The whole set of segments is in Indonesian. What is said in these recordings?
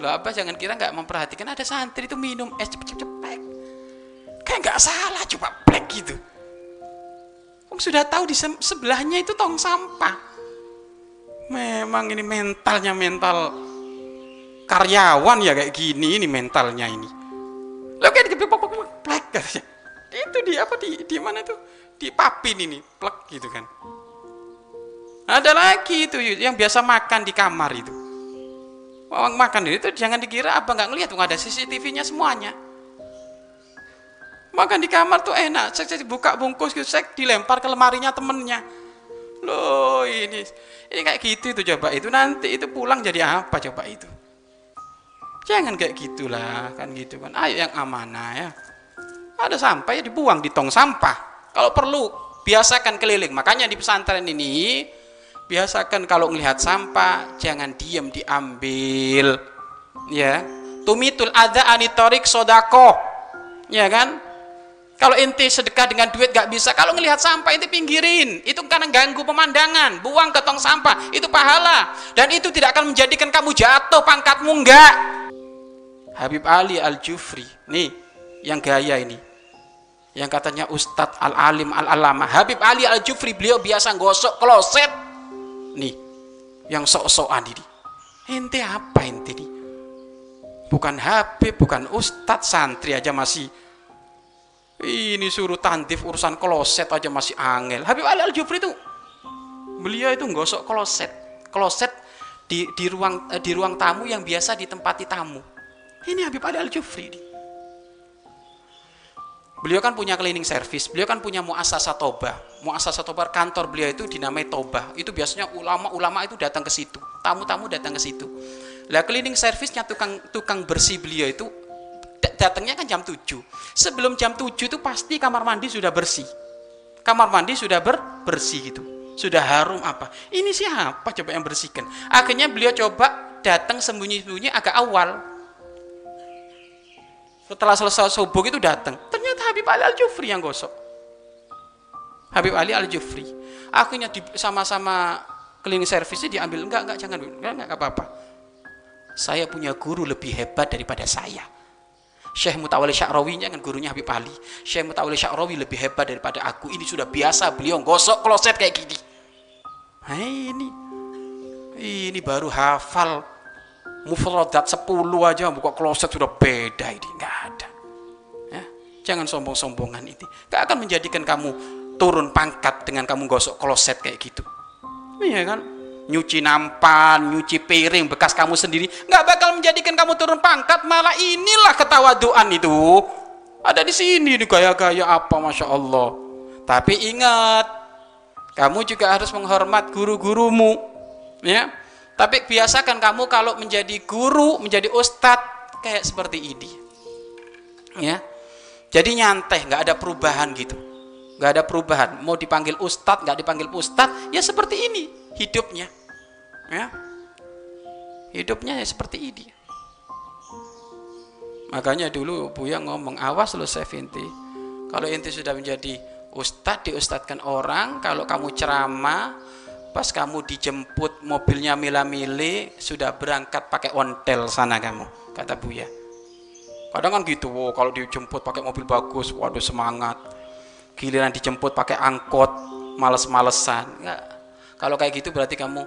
loh apa jangan kira nggak memperhatikan? Ada santri itu minum es cepet-cepet kayak nggak salah coba plek gitu. Om sudah tahu di sebelahnya itu tong sampah. Memang ini mentalnya mental karyawan ya kayak gini ini mentalnya ini. Lo kayak plek katanya itu di apa di di mana itu? Di papin ini plek gitu kan. Ada lagi itu yang biasa makan di kamar itu Orang makan itu jangan dikira apa nggak ngelihat. Nggak ada CCTV-nya semuanya. Makan di kamar tuh enak. Cek cek buka bungkus gitu. Cek dilempar ke lemarinya temennya. Loh ini. Ini kayak gitu itu coba itu. Nanti itu pulang jadi apa coba itu? Jangan kayak gitulah kan gitu kan. Ayo yang amanah ya. Ada sampah ya dibuang di tong sampah. Kalau perlu biasakan keliling. Makanya di pesantren ini biasakan kalau melihat sampah jangan diem diambil. Ya. Tumitul ada anitorik sodako. Ya kan? Kalau inti sedekah dengan duit gak bisa kalau ngelihat sampah inti pinggirin. Itu karena ganggu pemandangan. Buang ke tong sampah itu pahala. Dan itu tidak akan menjadikan kamu jatuh pangkatmu enggak. Habib Ali Al-Jufri nih yang gaya ini. Yang katanya Ustadz Al-Alim Al-Alama Habib Ali Al-Jufri beliau biasa gosok kloset nih yang sok-sokan ini ente apa ente nih bukan Habib bukan Ustadz santri aja masih ini suruh tandif urusan kloset aja masih angel. Habib Ali Al Jufri itu beliau itu gosok kloset. Kloset di, di ruang di ruang tamu yang biasa ditempati tamu. Ini Habib Ali Al Jufri nih Beliau kan punya cleaning service, beliau kan punya muasasa toba. Muasasa toba kantor beliau itu dinamai toba. Itu biasanya ulama-ulama itu datang ke situ, tamu-tamu datang ke situ. Lah cleaning service-nya tukang tukang bersih beliau itu datangnya kan jam 7. Sebelum jam 7 itu pasti kamar mandi sudah bersih. Kamar mandi sudah ber bersih gitu. Sudah harum apa? Ini siapa coba yang bersihkan? Akhirnya beliau coba datang sembunyi-sembunyi agak awal setelah selesai subuh itu datang. Habib Ali Al-Jufri yang gosok. Habib Ali Al-Jufri. Akhirnya sama-sama cleaning service diambil. Enggak, enggak, jangan. Enggak, enggak apa-apa. Saya punya guru lebih hebat daripada saya. Syekh Mutawali Sya'rawi kan gurunya Habib Ali. Syekh Mutawali Sya'rawi lebih hebat daripada aku. Ini sudah biasa beliau gosok kloset kayak gini. Nah ini. Ini baru hafal mufradat 10 aja buka kloset sudah beda ini nggak ada ya jangan sombong-sombongan ini. Nggak akan menjadikan kamu turun pangkat dengan kamu gosok kloset kayak gitu. Iya kan? Nyuci nampan, nyuci piring bekas kamu sendiri. Nggak bakal menjadikan kamu turun pangkat. Malah inilah ketawaduan itu. Ada di sini di gaya-gaya apa masya Allah. Tapi ingat kamu juga harus menghormat guru-gurumu ya. Tapi biasakan kamu kalau menjadi guru, menjadi ustadz kayak seperti ini. Ya. Jadi nyantai, nggak ada perubahan gitu. nggak ada perubahan. Mau dipanggil ustadz, nggak dipanggil ustadz, ya seperti ini hidupnya. Ya. Hidupnya ya seperti ini. Makanya dulu Buya ngomong, awas lo Inti. Kalau Inti sudah menjadi ustadz, diustadkan orang, kalau kamu ceramah, pas kamu dijemput mobilnya mila-mili sudah berangkat pakai ontel sana kamu kata Buya kadang kan gitu wow, kalau dijemput pakai mobil bagus waduh semangat. Giliran dijemput pakai angkot males-malesan. Enggak. kalau kayak gitu berarti kamu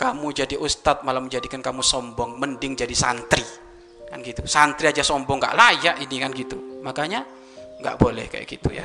kamu jadi ustadz malah menjadikan kamu sombong mending jadi santri. Kan gitu. Santri aja sombong nggak layak ini kan gitu. Makanya nggak boleh kayak gitu ya